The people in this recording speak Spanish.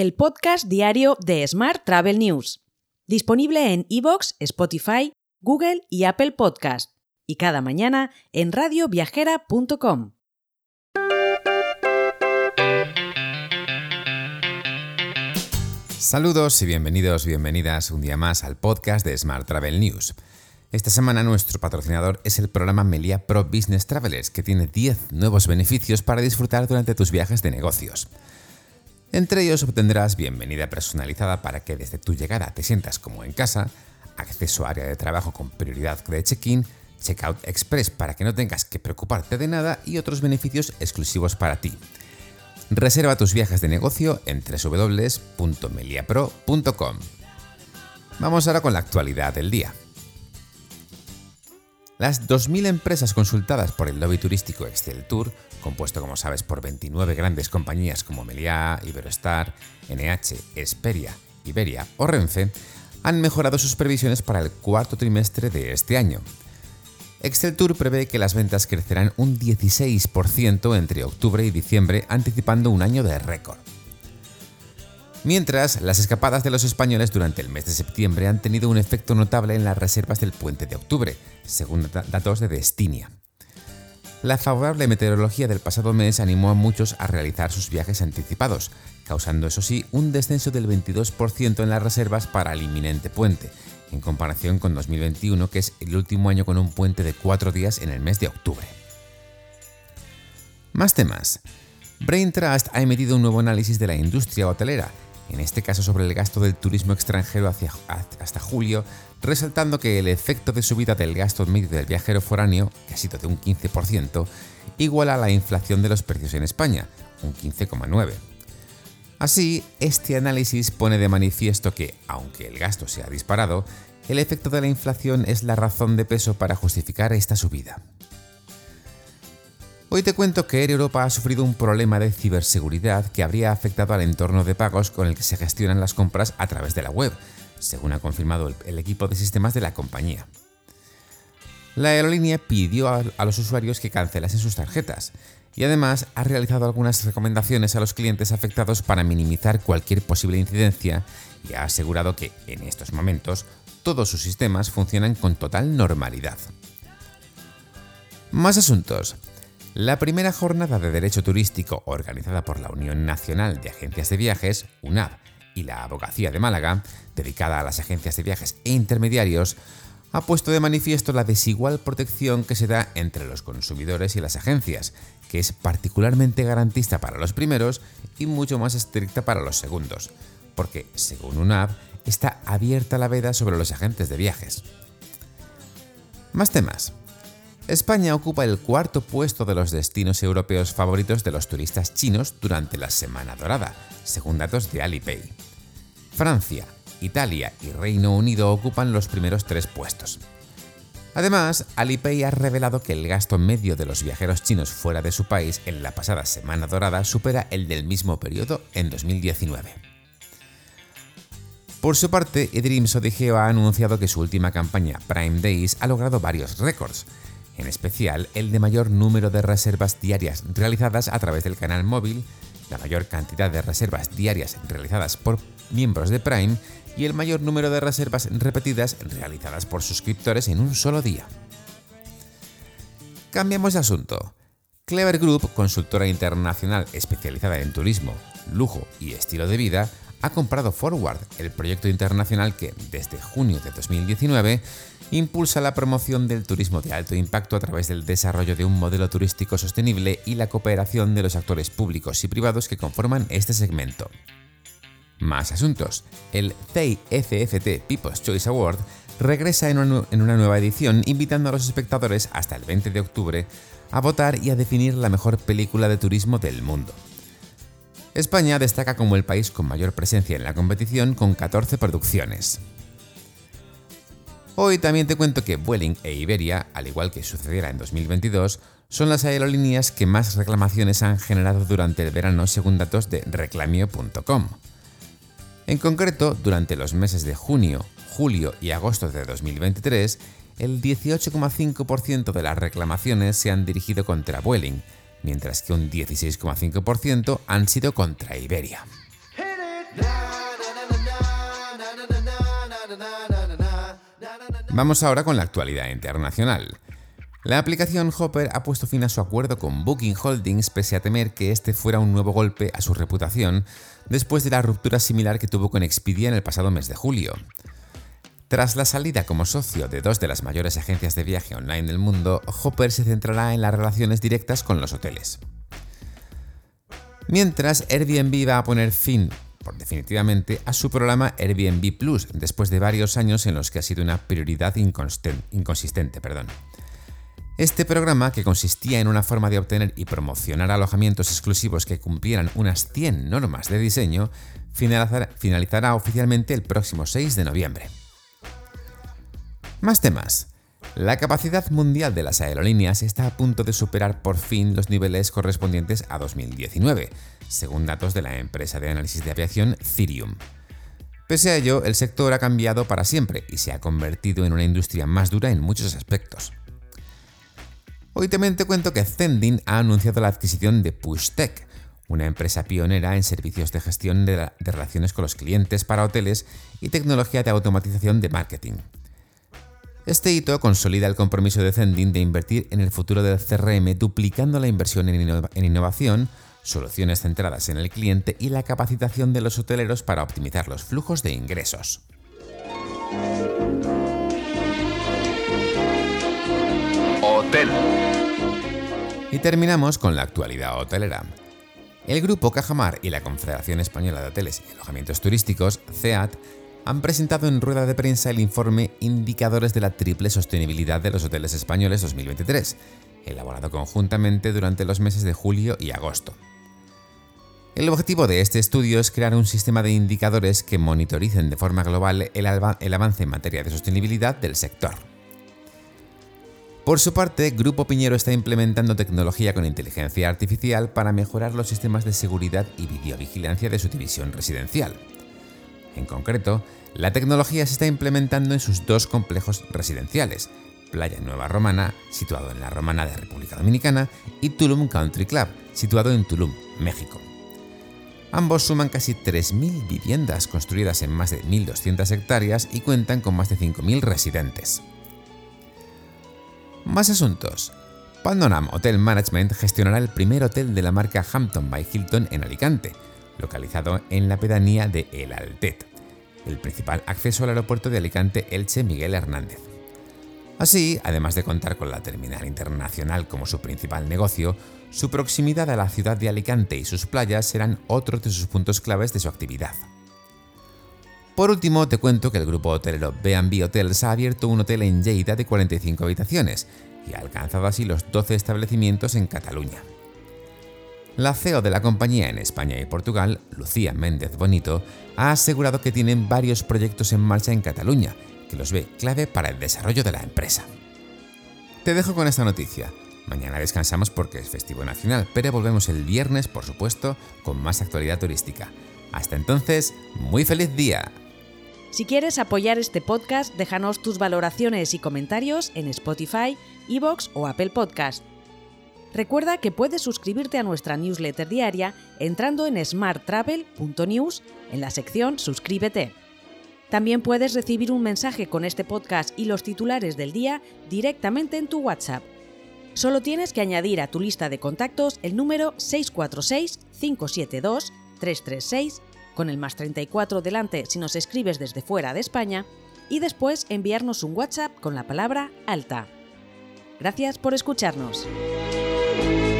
el podcast diario de Smart Travel News, disponible en iVoox, Spotify, Google y Apple Podcast, y cada mañana en radioviajera.com. Saludos y bienvenidos, bienvenidas un día más al podcast de Smart Travel News. Esta semana nuestro patrocinador es el programa Melia Pro Business Travelers, que tiene 10 nuevos beneficios para disfrutar durante tus viajes de negocios. Entre ellos obtendrás bienvenida personalizada para que desde tu llegada te sientas como en casa, acceso a área de trabajo con prioridad de check-in, checkout express para que no tengas que preocuparte de nada y otros beneficios exclusivos para ti. Reserva tus viajes de negocio en www.meliapro.com. Vamos ahora con la actualidad del día. Las 2.000 empresas consultadas por el lobby turístico Excel Tour, compuesto como sabes por 29 grandes compañías como Meliá, Iberostar, NH, Esperia, Iberia o Renfe, han mejorado sus previsiones para el cuarto trimestre de este año. Excel Tour prevé que las ventas crecerán un 16% entre octubre y diciembre, anticipando un año de récord. Mientras, las escapadas de los españoles durante el mes de septiembre han tenido un efecto notable en las reservas del puente de octubre, según datos de Destinia. La favorable meteorología del pasado mes animó a muchos a realizar sus viajes anticipados, causando eso sí un descenso del 22% en las reservas para el inminente puente, en comparación con 2021, que es el último año con un puente de cuatro días en el mes de octubre. Más temas. Brain Trust ha emitido un nuevo análisis de la industria hotelera en este caso sobre el gasto del turismo extranjero hasta julio, resaltando que el efecto de subida del gasto medio del viajero foráneo, que ha sido de un 15%, iguala a la inflación de los precios en España, un 15,9%. Así, este análisis pone de manifiesto que, aunque el gasto se ha disparado, el efecto de la inflación es la razón de peso para justificar esta subida. Hoy te cuento que Air Europa ha sufrido un problema de ciberseguridad que habría afectado al entorno de pagos con el que se gestionan las compras a través de la web, según ha confirmado el, equipo de sistemas de la compañía. La aerolínea pidió a, los usuarios que cancelasen sus tarjetas y además ha realizado algunas recomendaciones a los clientes afectados para minimizar cualquier posible incidencia y ha asegurado que en estos momentos todos sus sistemas funcionan con total normalidad. Más asuntos. La primera jornada de Derecho Turístico organizada por la Unión Nacional de Agencias de Viajes, UNAV, y la Abogacía de Málaga, dedicada a las agencias de viajes e intermediarios, ha puesto de manifiesto la desigual protección que se da entre los consumidores y las agencias, que es particularmente garantista para los primeros y mucho más estricta para los segundos, porque, según UNAV, está abierta la veda sobre los agentes de viajes. Más temas. España ocupa el cuarto puesto de los destinos europeos favoritos de los turistas chinos durante la Semana Dorada, según datos de Alipay. Francia, Italia y Reino Unido ocupan los primeros tres puestos. Además, Alipay ha revelado que el gasto medio de los viajeros chinos fuera de su país en la pasada Semana Dorada supera el del mismo periodo en 2019. Por su parte, eDreams ODGEO ha anunciado que su última campaña, Prime Days, ha logrado varios récords, en especial el de mayor número de reservas diarias realizadas a través del canal móvil, la mayor cantidad de reservas diarias realizadas por miembros de Prime y el mayor número de reservas repetidas realizadas por suscriptores en un solo día. Cambiamos de asunto. Clever Group, consultora internacional especializada en turismo, lujo y estilo de vida, ha comprado Forward, el proyecto internacional que, desde junio de 2019, impulsa la promoción del turismo de alto impacto a través del desarrollo de un modelo turístico sostenible y la cooperación de los actores públicos y privados que conforman este segmento. Más asuntos. El CEI People's Choice Award regresa en una nueva edición invitando a los espectadores hasta el 20 de octubre a votar y a definir la mejor película de turismo del mundo. España destaca como el país con mayor presencia en la competición con 14 producciones. Hoy también te cuento que Vueling e Iberia, al igual que sucediera en 2022, son las aerolíneas que más reclamaciones han generado durante el verano según datos de reclamio.com. En concreto, durante los meses de junio, julio y agosto de 2023, el 18,5% de las reclamaciones se han dirigido contra Vueling, mientras que un 16,5% han sido contra Iberia. Vamos ahora con la actualidad internacional. La aplicación Hopper ha puesto fin a su acuerdo con Booking Holdings pese a temer que este fuera un nuevo golpe a su reputación después de la ruptura similar que tuvo con Expedia en el pasado mes de julio. Tras la salida como socio de dos de las mayores agencias de viaje online del mundo, Hopper se centrará en las relaciones directas con los hoteles. Mientras, Airbnb va a poner fin por definitivamente a su programa Airbnb Plus, después de varios años en los que ha sido una prioridad inconsistente. Perdón. Este programa, que consistía en una forma de obtener y promocionar alojamientos exclusivos que cumplieran unas 100 normas de diseño, finalizará oficialmente el próximo 6 de noviembre. Más temas. La capacidad mundial de las aerolíneas está a punto de superar por fin los niveles correspondientes a 2019, según datos de la empresa de análisis de aviación Cirium. Pese a ello, el sector ha cambiado para siempre y se ha convertido en una industria más dura en muchos aspectos. Hoy también te cuento que Zending ha anunciado la adquisición de PushTech, una empresa pionera en servicios de gestión de relaciones con los clientes para hoteles y tecnología de automatización de marketing. Este hito consolida el compromiso de Zending de invertir en el futuro del CRM duplicando la inversión en, innovación, soluciones centradas en el cliente y la capacitación de los hoteleros para optimizar los flujos de ingresos. Hotel. Y terminamos con la actualidad hotelera. El grupo Cajamar y la Confederación Española de Hoteles y Alojamientos Turísticos, CEAT, han presentado en rueda de prensa el informe Indicadores de la Triple Sostenibilidad de los Hoteles Españoles 2023, elaborado conjuntamente durante los meses de julio y agosto. El objetivo de este estudio es crear un sistema de indicadores que monitoricen de forma global el, avance en materia de sostenibilidad del sector. Por su parte, Grupo Piñero está implementando tecnología con inteligencia artificial para mejorar los sistemas de seguridad y videovigilancia de su división residencial. En concreto, la tecnología se está implementando en sus dos complejos residenciales, Playa Nueva Romana, situado en la Romana de República Dominicana, y Tulum Country Club, situado en Tulum, México. Ambos suman casi 3.000 viviendas construidas en más de 1.200 hectáreas y cuentan con más de 5.000 residentes. Más asuntos. Pandonam Hotel Management gestionará el primer hotel de la marca Hampton by Hilton en Alicante, localizado en la pedanía de El Altet, el principal acceso al aeropuerto de Alicante Elche Miguel Hernández. Así, además de contar con la terminal internacional como su principal negocio, su proximidad a la ciudad de Alicante y sus playas serán otros de sus puntos claves de su actividad. Por último, te cuento que el grupo hotelero B&B Hotels ha abierto un hotel en Lleida de 45 habitaciones y ha alcanzado así los 12 establecimientos en Cataluña. La CEO de la compañía en España y Portugal, Lucía Méndez Bonito, ha asegurado que tienen varios proyectos en marcha en Cataluña, que los ve clave para el desarrollo de la empresa. Te dejo con esta noticia. Mañana descansamos porque es festivo nacional, pero volvemos el viernes, por supuesto, con más actualidad turística. Hasta entonces, muy feliz día. Si quieres apoyar este podcast, déjanos tus valoraciones y comentarios en Spotify, Evox o Apple Podcast. Recuerda que puedes suscribirte a nuestra newsletter diaria entrando en smarttravel.news en la sección Suscríbete. También puedes recibir un mensaje con este podcast y los titulares del día directamente en tu WhatsApp. Solo tienes que añadir a tu lista de contactos el número 646-572-336 con el más 34 delante si nos escribes desde fuera de España y después enviarnos un WhatsApp con la palabra alta. Gracias por escucharnos. Thank you.